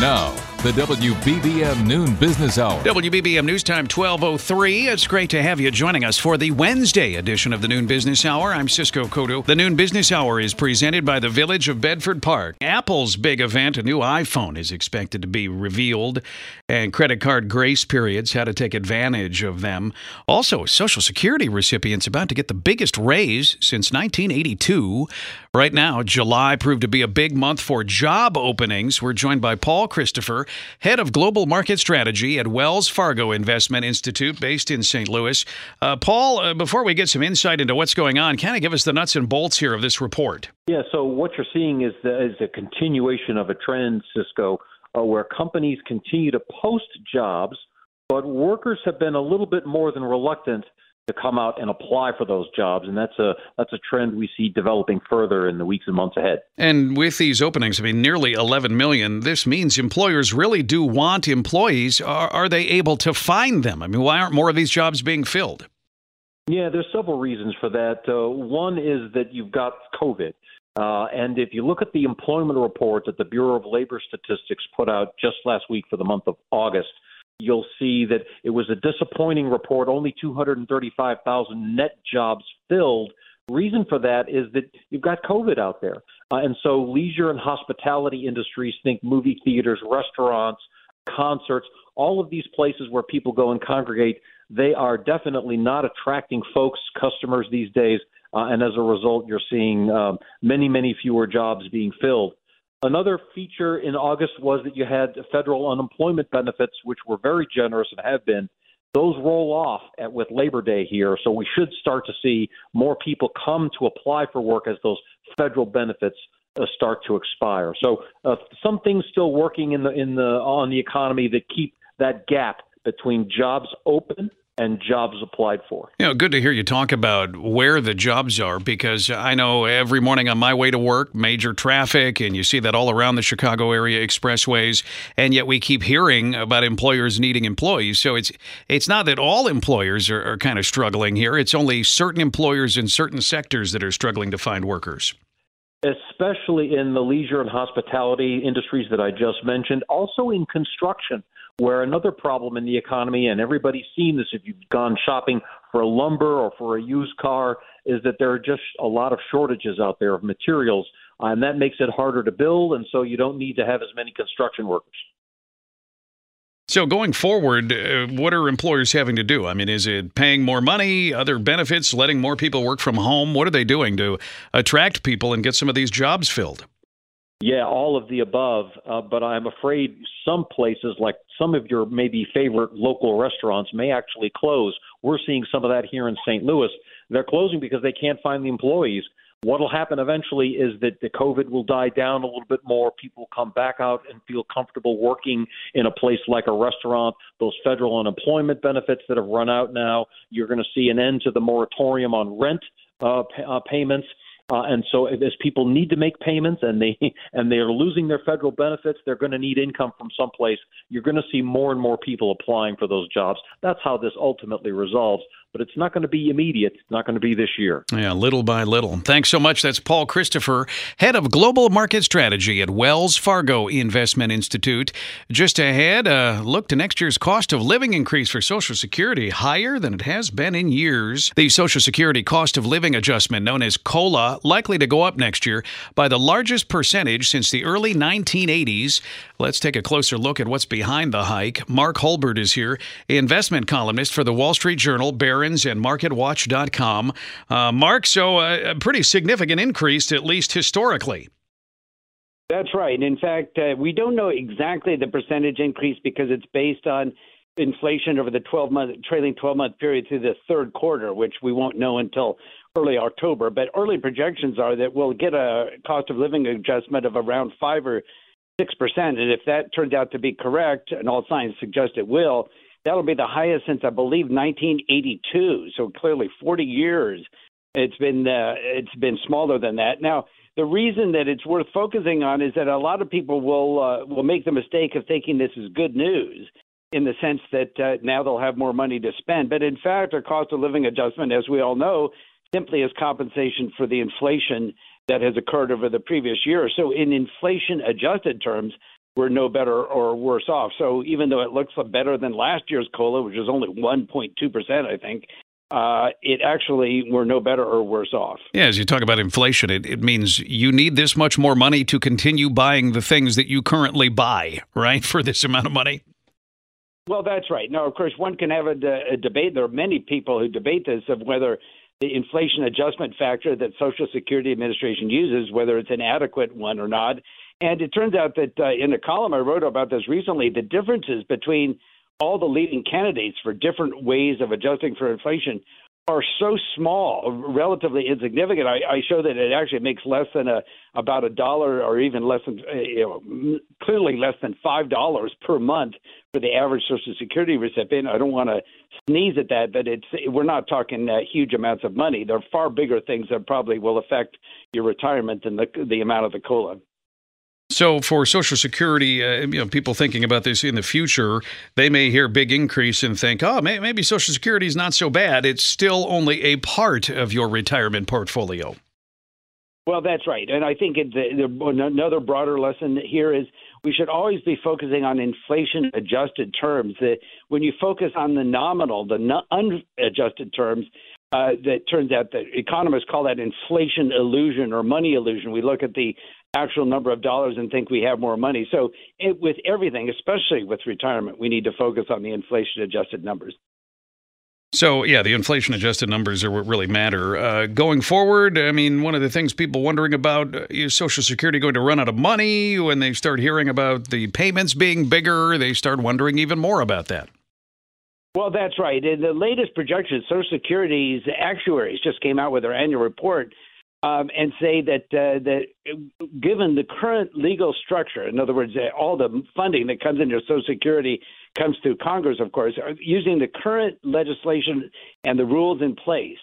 Now, the WBBM Noon Business Hour. WBBM News Time 1203. It's great to have you joining us for the Wednesday edition of the Noon Business Hour. I'm Cisco Cotto. The Noon Business Hour is presented by the Village of Bedford Park. Apple's big event, a new iPhone, is expected to be revealed, and credit card grace periods, how to take advantage of them. Also, Social Security recipients about to get the biggest raise since 1982. Right now, July proved to be a big month for job openings. We're joined by Paul Christopher, head of global market strategy at Wells Fargo Investment Institute, based in St. Louis. Uh, Paul, uh, before we get some insight into what's going on, kind of give us the nuts and bolts here of this report. Yeah, so what you're seeing is, the, is a continuation of a trend, Cisco, uh, where companies continue to post jobs, but workers have been a little bit more than reluctant to come out and apply for those jobs, and that's a that's a trend we see developing further in the weeks and months ahead. And with these openings, I mean, nearly 11 million. This means employers really do want employees. Are, are they able to find them? I mean, why aren't more of these jobs being filled? Yeah, there's several reasons for that. Uh, one is that you've got COVID. Uh, and if you look at the employment report that the Bureau of Labor Statistics put out just last week for the month of August, you'll see that it was a disappointing report, only 235,000 net jobs filled. Reason for that is that you've got COVID out there. Uh, and so leisure and hospitality industries, think movie theaters, restaurants, concerts, all of these places where people go and congregate, they are definitely not attracting folks, customers these days. Uh, and as a result, you're seeing um, many, many fewer jobs being filled. Another feature in August was that you had federal unemployment benefits, which were very generous and have been. Those roll off at, with Labor Day here, so we should start to see more people come to apply for work as those federal benefits uh, start to expire. So uh, some things still working in the in the on the economy that keep that gap between jobs open and jobs applied for. You know, good to hear you talk about where the jobs are because I know every morning on my way to work, major traffic, and you see that all around the Chicago area expressways, and yet we keep hearing about employers needing employees. So it's it's not that all employers are, are kind of struggling here; it's only certain employers in certain sectors that are struggling to find workers. Especially in the leisure and hospitality industries that I just mentioned, also in construction where another problem in the economy, and everybody's seen this if you've gone shopping for lumber or for a used car, is that there are just a lot of shortages out there of materials, and that makes it harder to build, and so you don't need to have as many construction workers. So going forward, uh, what are employers having to do? I mean, is it paying more money, other benefits, letting more people work from home? What are they doing to attract people and get some of these jobs filled? Yeah, all of the above. Uh, but I'm afraid some places, like some of your maybe favorite local restaurants, may actually close. We're seeing some of that here in St. Louis. They're closing because they can't find the employees. What will happen eventually is that the COVID will die down a little bit more. People come back out and feel comfortable working in a place like a restaurant. Those federal unemployment benefits that have run out now, you're going to see an end to the moratorium on rent uh, p- uh, payments uh, and so, as people need to make payments and they and they are losing their federal benefits, they're going to need income from someplace. You're going to see more and more people applying for those jobs. That's how this ultimately resolves but it's not going to be immediate. It's not going to be this year. Yeah, little by little. Thanks so much. That's Paul Christopher, head of global market strategy at Wells Fargo Investment Institute. Just ahead, uh, look to next year's cost of living increase for Social Security, higher than it has been in years. The Social Security cost of living adjustment, known as COLA, likely to go up next year by the largest percentage since the early 1980s. Let's take a closer look at what's behind the hike. Mark Hulbert is here, investment columnist for the Wall Street Journal, Barron's, and MarketWatch.com. Uh, Mark, so a, a pretty significant increase, at least historically. That's right. In fact, uh, we don't know exactly the percentage increase because it's based on inflation over the 12 month trailing 12 month period through the third quarter, which we won't know until early October. But early projections are that we'll get a cost of living adjustment of around five or six percent, and if that turns out to be correct, and all signs suggest it will, that'll be the highest since I believe 1982. So clearly, 40 years. It's been uh, it's been smaller than that. Now, the reason that it's worth focusing on is that a lot of people will uh, will make the mistake of thinking this is good news in the sense that uh, now they'll have more money to spend. But in fact, a cost of living adjustment, as we all know, simply is compensation for the inflation that has occurred over the previous year. So, in inflation adjusted terms, we're no better or worse off. So, even though it looks better than last year's COLA, which was only 1.2%, I think, uh, it actually we're no better or worse off. Yeah, as you talk about inflation, it, it means you need this much more money to continue buying the things that you currently buy, right, for this amount of money. Well, that's right. Now, of course, one can have a, a debate. There are many people who debate this of whether the inflation adjustment factor that Social Security Administration uses, whether it's an adequate one or not. And it turns out that uh, in a column I wrote about this recently, the differences between all the leading candidates for different ways of adjusting for inflation are so small, relatively insignificant. I, I show that it actually makes less than a about a dollar, or even less than uh, you know, clearly less than five dollars per month for the average Social Security recipient. I don't want to sneeze at that, but it's we're not talking uh, huge amounts of money. There are far bigger things that probably will affect your retirement than the the amount of the COLA. So, for Social Security, uh, you know, people thinking about this in the future, they may hear big increase and think, "Oh, may- maybe Social Security is not so bad." It's still only a part of your retirement portfolio. Well, that's right, and I think the, the, another broader lesson here is we should always be focusing on inflation-adjusted terms. That when you focus on the nominal, the unadjusted terms, uh, that turns out that economists call that inflation illusion or money illusion. We look at the actual number of dollars and think we have more money. So, it, with everything, especially with retirement, we need to focus on the inflation adjusted numbers. So, yeah, the inflation adjusted numbers are what really matter. Uh, going forward, I mean, one of the things people wondering about uh, is Social Security going to run out of money? When they start hearing about the payments being bigger, they start wondering even more about that. Well, that's right. In the latest projections, Social Security's actuaries just came out with their annual report um, and say that uh, that given the current legal structure, in other words, all the funding that comes into Social Security comes through Congress, of course, using the current legislation and the rules in place,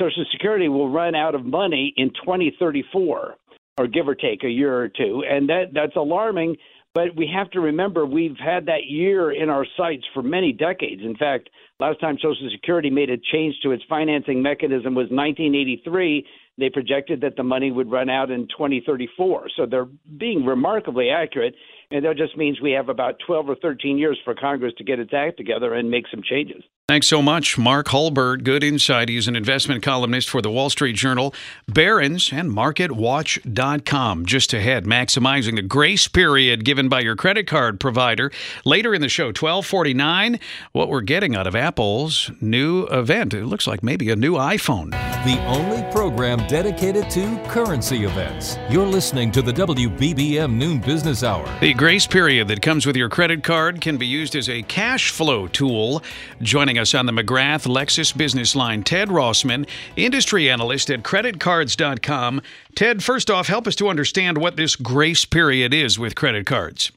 Social Security will run out of money in 2034, or give or take a year or two, and that that's alarming. But we have to remember we've had that year in our sights for many decades. In fact, last time Social Security made a change to its financing mechanism was 1983 they projected that the money would run out in 2034. So they're being remarkably accurate, and that just means we have about 12 or 13 years for Congress to get its act together and make some changes. Thanks so much, Mark Hulbert. Good insight. He's an investment columnist for the Wall Street Journal, Barron's, and MarketWatch.com. Just ahead, maximizing the grace period given by your credit card provider. Later in the show, 1249, what we're getting out of Apple's new event. It looks like maybe a new iPhone. The only program dedicated to currency events. You're listening to the WBBM Noon Business Hour. The grace period that comes with your credit card can be used as a cash flow tool. Joining us on the McGrath Lexus Business Line, Ted Rossman, industry analyst at creditcards.com. Ted, first off, help us to understand what this grace period is with credit cards.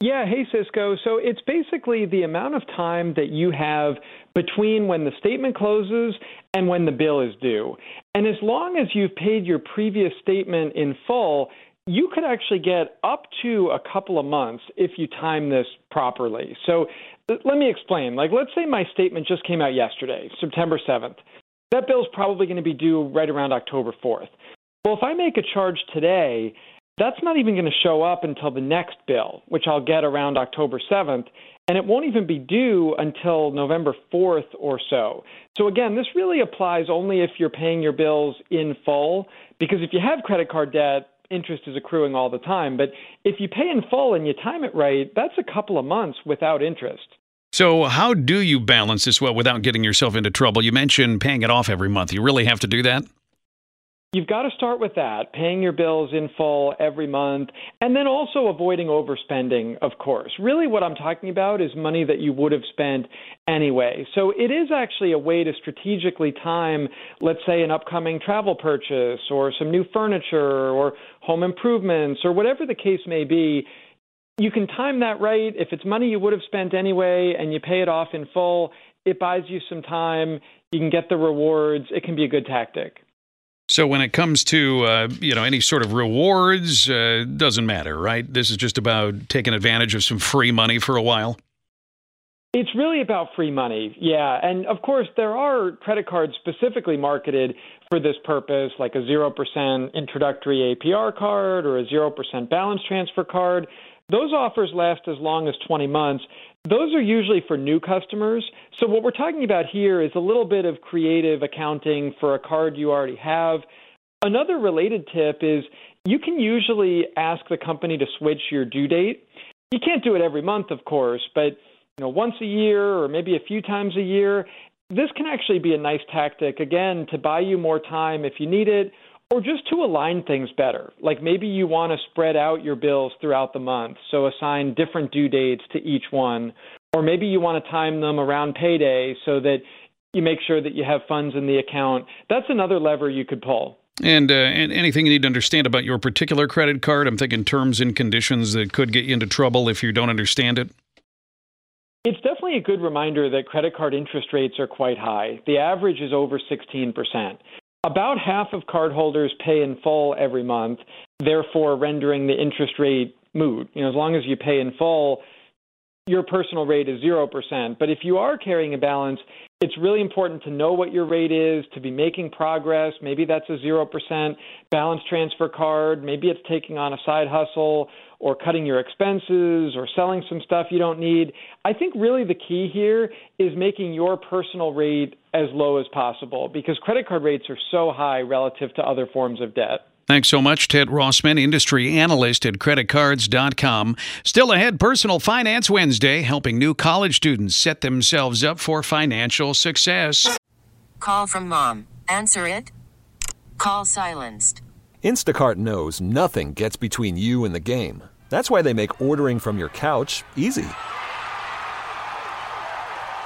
Yeah, hey Cisco. So it's basically the amount of time that you have between when the statement closes and when the bill is due. And as long as you've paid your previous statement in full, you could actually get up to a couple of months if you time this properly. So let me explain. Like, let's say my statement just came out yesterday, September 7th. That bill's probably going to be due right around October 4th. Well, if I make a charge today, that's not even going to show up until the next bill, which I'll get around October 7th, and it won't even be due until November 4th or so. So, again, this really applies only if you're paying your bills in full, because if you have credit card debt, interest is accruing all the time. But if you pay in full and you time it right, that's a couple of months without interest. So, how do you balance this well without getting yourself into trouble? You mentioned paying it off every month. You really have to do that? You've got to start with that, paying your bills in full every month, and then also avoiding overspending, of course. Really, what I'm talking about is money that you would have spent anyway. So it is actually a way to strategically time, let's say, an upcoming travel purchase or some new furniture or home improvements or whatever the case may be. You can time that right. If it's money you would have spent anyway and you pay it off in full, it buys you some time. You can get the rewards. It can be a good tactic. So when it comes to uh, you know any sort of rewards, uh, doesn't matter, right? This is just about taking advantage of some free money for a while. It's really about free money, yeah. And of course, there are credit cards specifically marketed for this purpose, like a 0% introductory APR card or a 0% balance transfer card. Those offers last as long as 20 months. Those are usually for new customers. So, what we're talking about here is a little bit of creative accounting for a card you already have. Another related tip is you can usually ask the company to switch your due date. You can't do it every month, of course, but you know, once a year or maybe a few times a year, this can actually be a nice tactic again to buy you more time if you need it or just to align things better. Like maybe you want to spread out your bills throughout the month, so assign different due dates to each one. Or maybe you want to time them around payday so that you make sure that you have funds in the account. That's another lever you could pull. And, uh, and anything you need to understand about your particular credit card, I'm thinking terms and conditions that could get you into trouble if you don't understand it. It's definitely a good reminder that credit card interest rates are quite high. The average is over 16%. About half of cardholders pay in full every month, therefore rendering the interest rate moot. You know, as long as you pay in full, your personal rate is 0%. But if you are carrying a balance, it's really important to know what your rate is, to be making progress. Maybe that's a 0% balance transfer card. Maybe it's taking on a side hustle or cutting your expenses or selling some stuff you don't need. I think really the key here is making your personal rate as low as possible because credit card rates are so high relative to other forms of debt. Thanks so much, Ted Rossman, industry analyst at creditcards.com. Still ahead, Personal Finance Wednesday, helping new college students set themselves up for financial success. Call from mom. Answer it. Call silenced. Instacart knows nothing gets between you and the game. That's why they make ordering from your couch easy.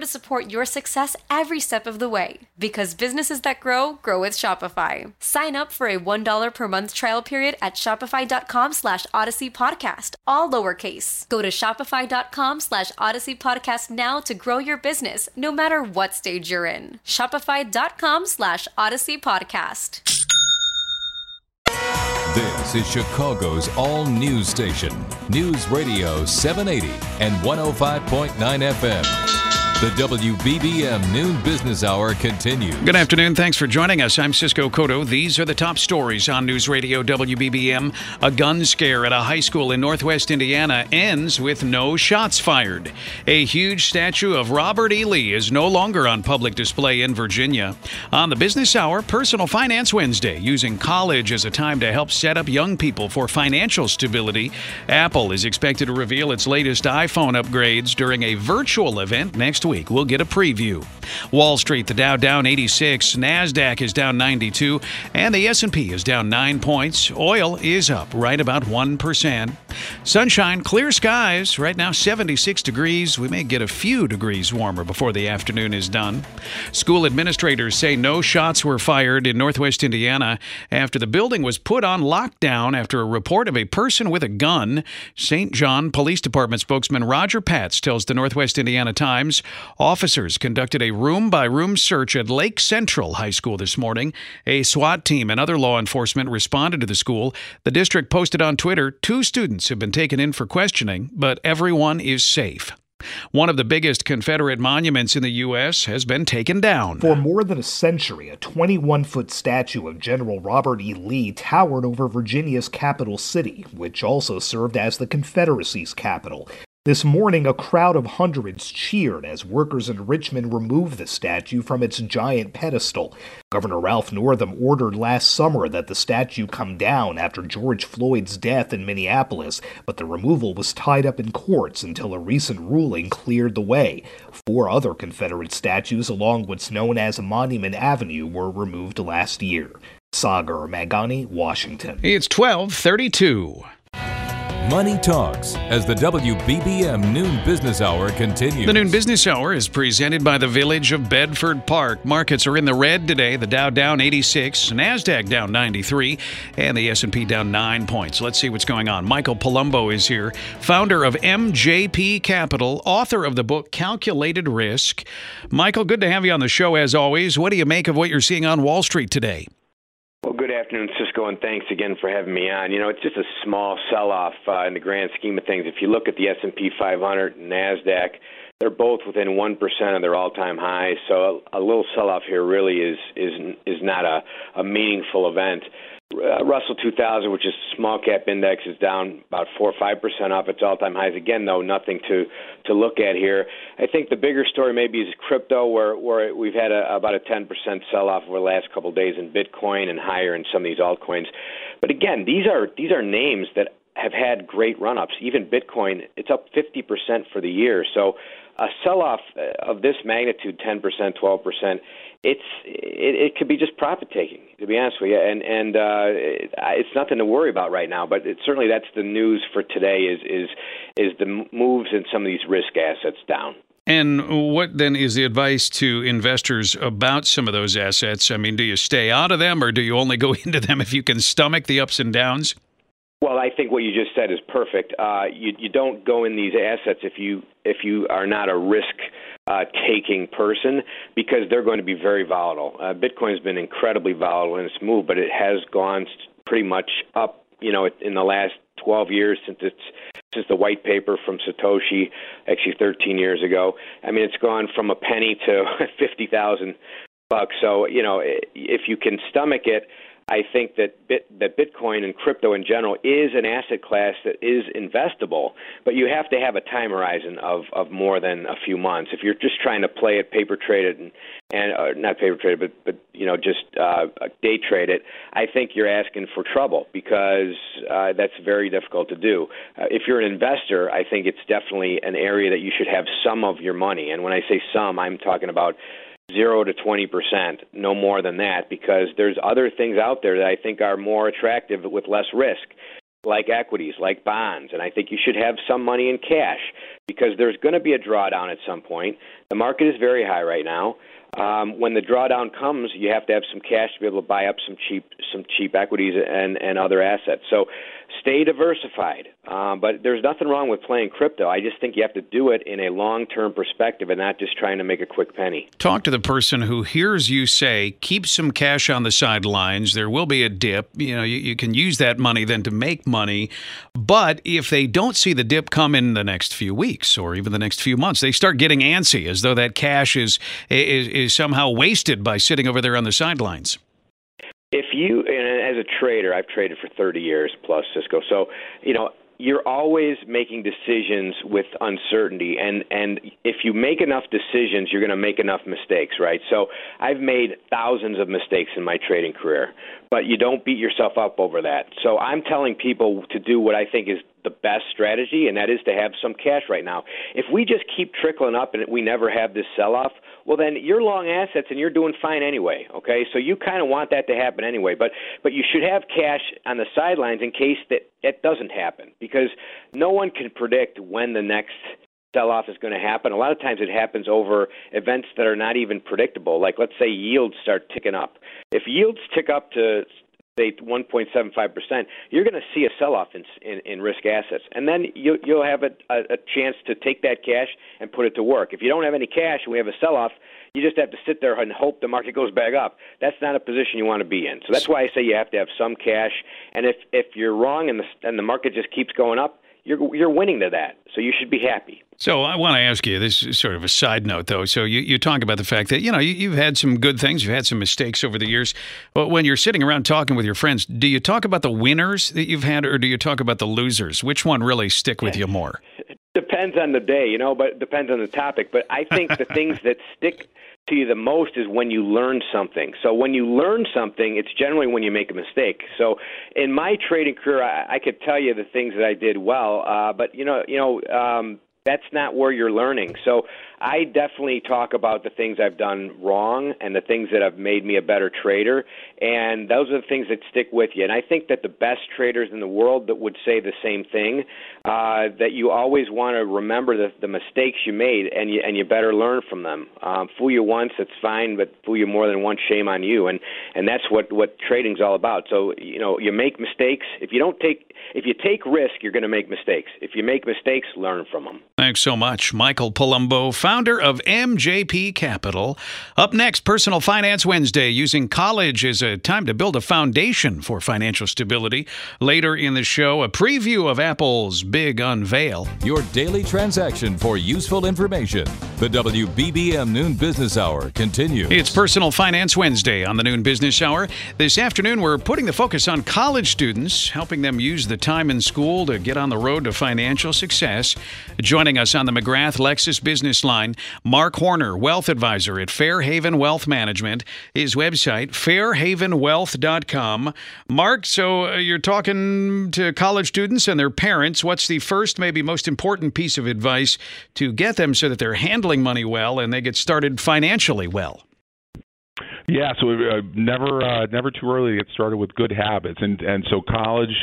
to support your success every step of the way. Because businesses that grow, grow with Shopify. Sign up for a $1 per month trial period at shopify.com slash odyssey podcast, all lowercase. Go to shopify.com slash odyssey podcast now to grow your business, no matter what stage you're in. Shopify.com slash odyssey podcast. This is Chicago's all news station, News Radio 780 and 105.9 FM. The WBBM Noon Business Hour continues. Good afternoon. Thanks for joining us. I'm Cisco Cotto. These are the top stories on News Radio WBBM. A gun scare at a high school in northwest Indiana ends with no shots fired. A huge statue of Robert E. Lee is no longer on public display in Virginia. On the Business Hour, Personal Finance Wednesday, using college as a time to help set up young people for financial stability. Apple is expected to reveal its latest iPhone upgrades during a virtual event next week. We'll get a preview. Wall Street, the Dow down 86, Nasdaq is down 92, and the S&P is down 9 points. Oil is up right about 1%. Sunshine, clear skies, right now 76 degrees. We may get a few degrees warmer before the afternoon is done. School administrators say no shots were fired in northwest Indiana after the building was put on lockdown after a report of a person with a gun. St. John Police Department spokesman Roger Patz tells the Northwest Indiana Times Officers conducted a room by room search at Lake Central High School this morning. A SWAT team and other law enforcement responded to the school. The district posted on Twitter two students have been taken in for questioning, but everyone is safe. One of the biggest Confederate monuments in the U.S. has been taken down. For more than a century, a 21 foot statue of General Robert E. Lee towered over Virginia's capital city, which also served as the Confederacy's capital. This morning, a crowd of hundreds cheered as workers in Richmond removed the statue from its giant pedestal. Governor Ralph Northam ordered last summer that the statue come down after George Floyd's death in Minneapolis, but the removal was tied up in courts until a recent ruling cleared the way. Four other Confederate statues along what's known as Monument Avenue were removed last year. Sagar Meghani, Washington. It's 1232. Money Talks as the WBBM Noon Business Hour continues. The Noon Business Hour is presented by the Village of Bedford Park. Markets are in the red today. The Dow down 86, Nasdaq down 93, and the S&P down 9 points. Let's see what's going on. Michael Palumbo is here, founder of MJP Capital, author of the book Calculated Risk. Michael, good to have you on the show as always. What do you make of what you're seeing on Wall Street today? Afternoon, Cisco, and thanks again for having me on. You know, it's just a small sell-off uh, in the grand scheme of things. If you look at the S&P 500 and Nasdaq, they're both within one percent of their all-time highs. So a, a little sell-off here really is is is not a, a meaningful event. Uh, Russell 2000, which is small cap index, is down about four or five percent off its all-time highs. Again, though, nothing to to look at here. I think the bigger story maybe is crypto, where where we've had a, about a 10 percent sell-off over the last couple of days in Bitcoin and higher in some of these altcoins. But again, these are these are names that have had great run-ups. Even Bitcoin, it's up 50 percent for the year. So a sell-off of this magnitude, 10 percent, 12 percent it's it, it could be just profit taking to be honest with you and and uh it, it's nothing to worry about right now but it, certainly that's the news for today is is is the moves in some of these risk assets down and what then is the advice to investors about some of those assets? I mean, do you stay out of them or do you only go into them if you can stomach the ups and downs? Well, I think what you just said is perfect. Uh, you, you don't go in these assets if you if you are not a risk uh, taking person because they're going to be very volatile. Uh, Bitcoin has been incredibly volatile in its move, but it has gone pretty much up. You know, in the last 12 years since it's since the white paper from Satoshi, actually 13 years ago. I mean, it's gone from a penny to 50,000 bucks. So you know, if you can stomach it I think that bit, that Bitcoin and crypto in general is an asset class that is investable, but you have to have a time horizon of of more than a few months. If you're just trying to play it, paper trade it, and and uh, not paper trade, but but you know just uh, day trade it, I think you're asking for trouble because uh, that's very difficult to do. Uh, if you're an investor, I think it's definitely an area that you should have some of your money, and when I say some, I'm talking about zero to 20 percent, no more than that, because there's other things out there that I think are more attractive with less risk, like equities, like bonds, and I think you should have some money in cash because there's going to be a drawdown at some point. The market is very high right now. Um, when the drawdown comes, you have to have some cash to be able to buy up some cheap some cheap equities and and other assets. So stay diversified. Um, but there's nothing wrong with playing crypto. I just think you have to do it in a long term perspective and not just trying to make a quick penny. Talk to the person who hears you say, keep some cash on the sidelines. There will be a dip. You know, you, you can use that money then to make money. But if they don't see the dip come in the next few weeks or even the next few months, they start getting antsy as though that cash is, is, is somehow wasted by sitting over there on the sidelines. If you, and as a trader, I've traded for 30 years plus Cisco. So, you know, you're always making decisions with uncertainty and and if you make enough decisions you're going to make enough mistakes right so i've made thousands of mistakes in my trading career but you don't beat yourself up over that. So i'm telling people to do what i think is the best strategy and that is to have some cash right now. If we just keep trickling up and we never have this sell off well then you're long assets and you're doing fine anyway okay? So you kind of want that to happen anyway but but you should have cash on the sidelines in case that it doesn't happen because no one can predict when the next sell off is going to happen a lot of times it happens over events that are not even predictable like let's say yields start ticking up if yields tick up to say 1.75 percent, you're going to see a sell-off in, in, in risk assets, and then you, you'll have a, a, a chance to take that cash and put it to work. If you don't have any cash and we have a sell-off, you just have to sit there and hope the market goes back up. That's not a position you want to be in. So that's why I say you have to have some cash. And if if you're wrong and the and the market just keeps going up, you're you're winning to that. So you should be happy. So I want to ask you this is sort of a side note, though. So you, you talk about the fact that you know you, have had some good things, you've had some mistakes over the years. But when you're sitting around talking with your friends, do you talk about the winners that you've had, or do you talk about the losers? Which one really stick with you more? It Depends on the day, you know, but it depends on the topic. But I think the things that stick to you the most is when you learn something. So when you learn something, it's generally when you make a mistake. So in my trading career, I, I could tell you the things that I did well, uh, but you know, you know, um, that's not where you're learning. So I definitely talk about the things I've done wrong and the things that have made me a better trader, and those are the things that stick with you. And I think that the best traders in the world that would say the same thing, uh, that you always want to remember the, the mistakes you made, and you and you better learn from them. Um, fool you once, it's fine, but fool you more than once, shame on you. And and that's what what trading's all about. So you know, you make mistakes. If you don't take if you take risk, you're going to make mistakes. If you make mistakes, learn from them. Thanks so much, Michael Palumbo founder of MJP Capital. Up next, Personal Finance Wednesday, using college as a time to build a foundation for financial stability. Later in the show, a preview of Apple's big unveil. Your daily transaction for useful information. The WBBM Noon Business Hour continues. It's Personal Finance Wednesday on the Noon Business Hour. This afternoon, we're putting the focus on college students, helping them use the time in school to get on the road to financial success. Joining us on the McGrath Lexus Business Line, Mark Horner, wealth advisor at Fairhaven Wealth Management. His website, fairhavenwealth.com. Mark, so uh, you're talking to college students and their parents. What's the first, maybe most important piece of advice to get them so that they're handling money well and they get started financially well? Yeah, so uh, never uh, never too early to get started with good habits, and and so college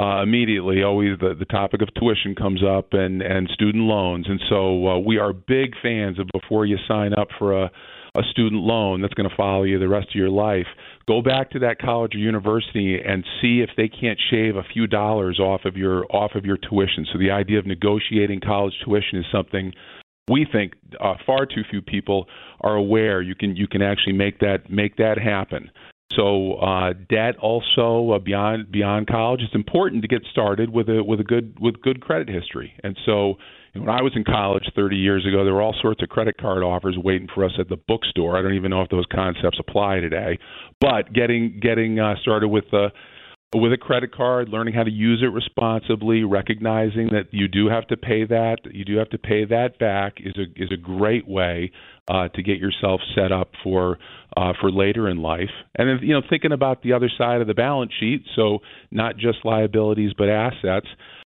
uh, immediately always the, the topic of tuition comes up and, and student loans. And so uh, we are big fans of before you sign up for a, a student loan that's going to follow you the rest of your life, go back to that college or university and see if they can't shave a few dollars off of your off of your tuition. So the idea of negotiating college tuition is something we think uh, far too few people are aware you can you can actually make that make that happen. So uh, debt also uh, beyond beyond college. It's important to get started with a with a good with good credit history. And so when I was in college 30 years ago, there were all sorts of credit card offers waiting for us at the bookstore. I don't even know if those concepts apply today. But getting getting uh, started with a with a credit card, learning how to use it responsibly, recognizing that you do have to pay that, you do have to pay that back is a is a great way uh, to get yourself set up for uh, for later in life. And then, you know, thinking about the other side of the balance sheet, so not just liabilities but assets.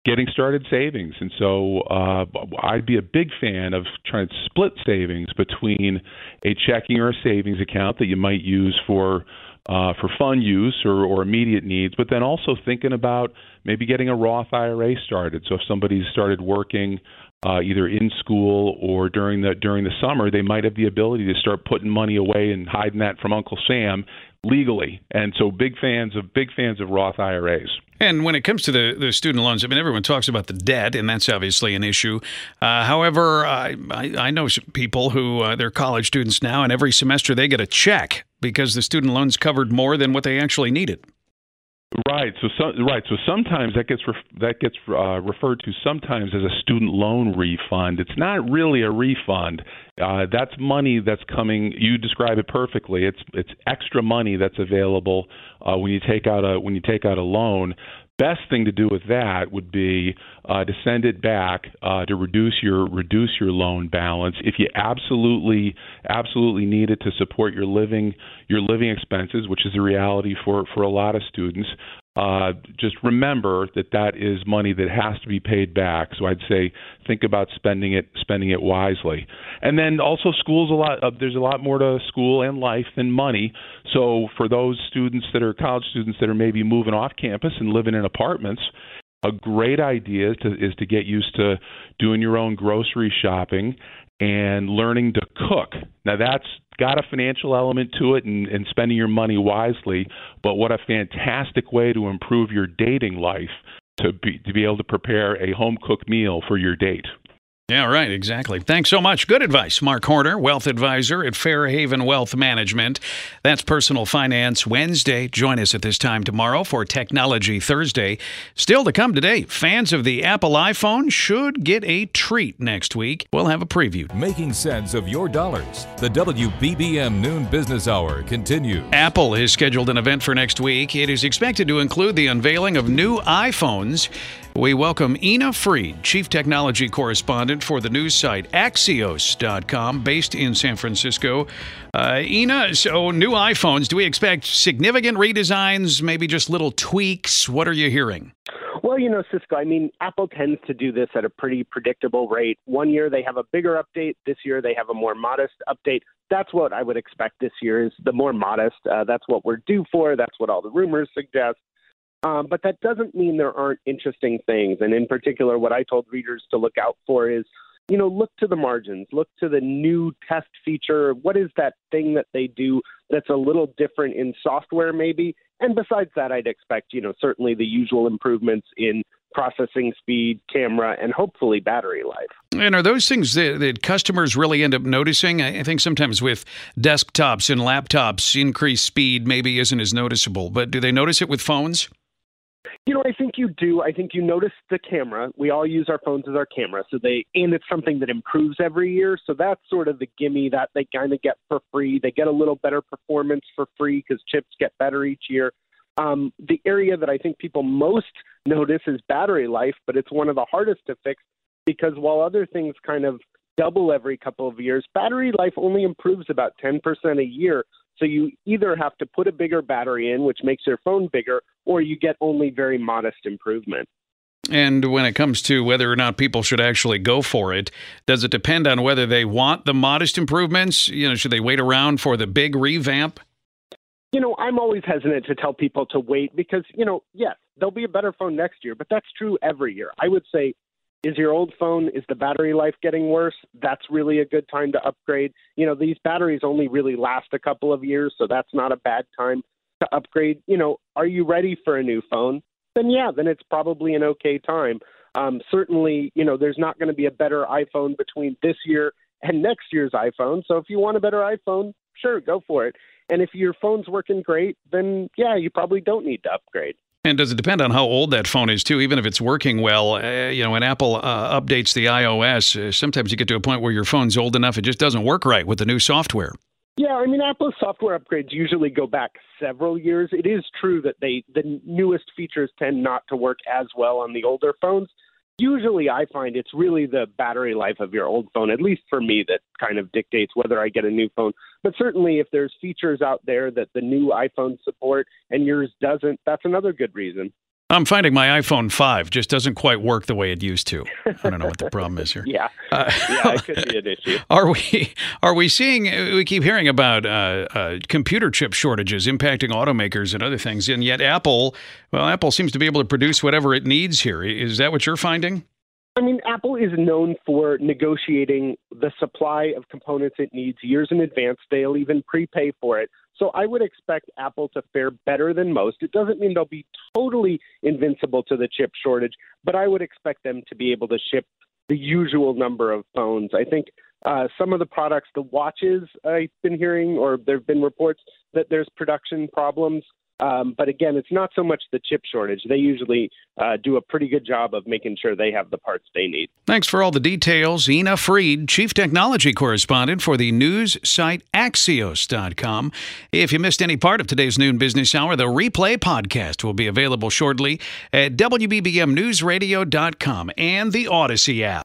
Getting started savings, and so uh, I'd be a big fan of trying to split savings between a checking or a savings account that you might use for uh, for fun use or, or immediate needs, but then also thinking about maybe getting a Roth IRA started. So if somebody's started working uh, either in school or during the during the summer, they might have the ability to start putting money away and hiding that from Uncle Sam legally. And so big fans of big fans of Roth IRAs. And when it comes to the, the student loans, I mean, everyone talks about the debt, and that's obviously an issue. Uh, however, I, I, I, know people who uh, they're college students now, and every semester they get a check because the student loans covered more than what they actually needed. Right. So, so right. So sometimes that gets ref- that gets uh, referred to sometimes as a student loan refund. It's not really a refund. Uh, that's money that's coming. You describe it perfectly. It's it's extra money that's available uh, when you take out a when you take out a loan best thing to do with that would be uh, to send it back uh, to reduce your reduce your loan balance. If you absolutely absolutely need it to support your living your living expenses, which is a reality for for a lot of students, uh, just remember that that is money that has to be paid back. So I'd say think about spending it spending it wisely. And then also schools a lot. Uh, there's a lot more to school and life than money. So for those students that are college students that are maybe moving off campus and living in apartments, a great idea to, is to get used to doing your own grocery shopping and learning to cook. Now that's got a financial element to it and, and spending your money wisely, but what a fantastic way to improve your dating life to be to be able to prepare a home cooked meal for your date. Yeah, right, exactly. Thanks so much. Good advice. Mark Horner, wealth advisor at Fairhaven Wealth Management. That's Personal Finance Wednesday. Join us at this time tomorrow for Technology Thursday. Still to come today, fans of the Apple iPhone should get a treat next week. We'll have a preview. Making sense of your dollars. The WBBM Noon Business Hour continues. Apple has scheduled an event for next week. It is expected to include the unveiling of new iPhones. We welcome Ina Fried, Chief Technology Correspondent for the news site Axios.com, based in San Francisco. Uh, Ina, so new iPhones, do we expect significant redesigns, maybe just little tweaks? What are you hearing? Well, you know, Cisco, I mean, Apple tends to do this at a pretty predictable rate. One year they have a bigger update, this year they have a more modest update. That's what I would expect this year is the more modest. Uh, that's what we're due for. That's what all the rumors suggest. Um, but that doesn't mean there aren't interesting things. And in particular, what I told readers to look out for is, you know, look to the margins, look to the new test feature. What is that thing that they do that's a little different in software, maybe? And besides that, I'd expect, you know, certainly the usual improvements in processing speed, camera, and hopefully battery life. And are those things that, that, customers really end up noticing? I think sometimes with desktops and laptops, increased speed maybe isn't as noticeable, but do they notice it with phones? You know, I think you do. I think you notice the camera. We all use our phones as our camera, so they and it's something that improves every year. So that's sort of the gimme that they kind of get for free. They get a little better performance for free because chips get better each year. Um, the area that I think people most notice is battery life, but it's one of the hardest to fix because while other things kind of double every couple of years, battery life only improves about 10% a year. So you either have to put a bigger battery in, which makes your phone bigger, or you get only very modest improvement. And when it comes to whether or not people should actually go for it, does it depend on whether they want the modest improvements? You know, should they wait around for the big revamp? You know, I'm always hesitant to tell people to wait because, you know, yes, there'll be a better phone next year, but that's true every year. I would say is your old phone is the battery life getting worse? That's really a good time to upgrade. You know these batteries only really last a couple of years so that's not a bad time to upgrade. You know are you ready for a new phone? Then yeah then it's probably an okay time. Um, certainly you know there's not going to be a better iphone between this year and next year's iphone so if you want a better iphone sure go for it. And if your phone's working great then yeah you probably don't need to upgrade and does it depend on how old that phone is too? Even if it's working well, uh, you know, when Apple uh, updates the iOS, uh, sometimes you get to a point where your phone's old enough it just doesn't work right with the new software. Yeah, I mean, Apple's software upgrades usually go back several years. It is true that they the newest features tend not to work as well on the older phones, usually I find it's really the battery life of your old phone, at least for me, that kind of dictates whether I get a new phone. But certainly, if there's features out there that the new iPhone support and yours doesn't, that's another good reason. I'm finding my iPhone 5 just doesn't quite work the way it used to. I don't know what the problem is here. yeah. Uh, yeah, it could be an issue. Are we are we seeing we keep hearing about uh, uh, computer chip shortages impacting automakers and other things and yet Apple, well Apple seems to be able to produce whatever it needs here. Is that what you're finding? I mean, Apple is known for negotiating the supply of components it needs years in advance. They'll even prepay for it. So I would expect Apple to fare better than most. It doesn't mean they'll be totally invincible to the chip shortage, but I would expect them to be able to ship the usual number of phones. I think uh, some of the products, the watches, I've been hearing, or there have been reports that there's production problems. Um, but again, it's not so much the chip shortage. They usually uh, do a pretty good job of making sure they have the parts they need. Thanks for all the details. Ina Fried, Chief Technology Correspondent for the news site Axios.com. If you missed any part of today's noon business hour, the replay podcast will be available shortly at WBBMNewsRadio.com and the Odyssey app.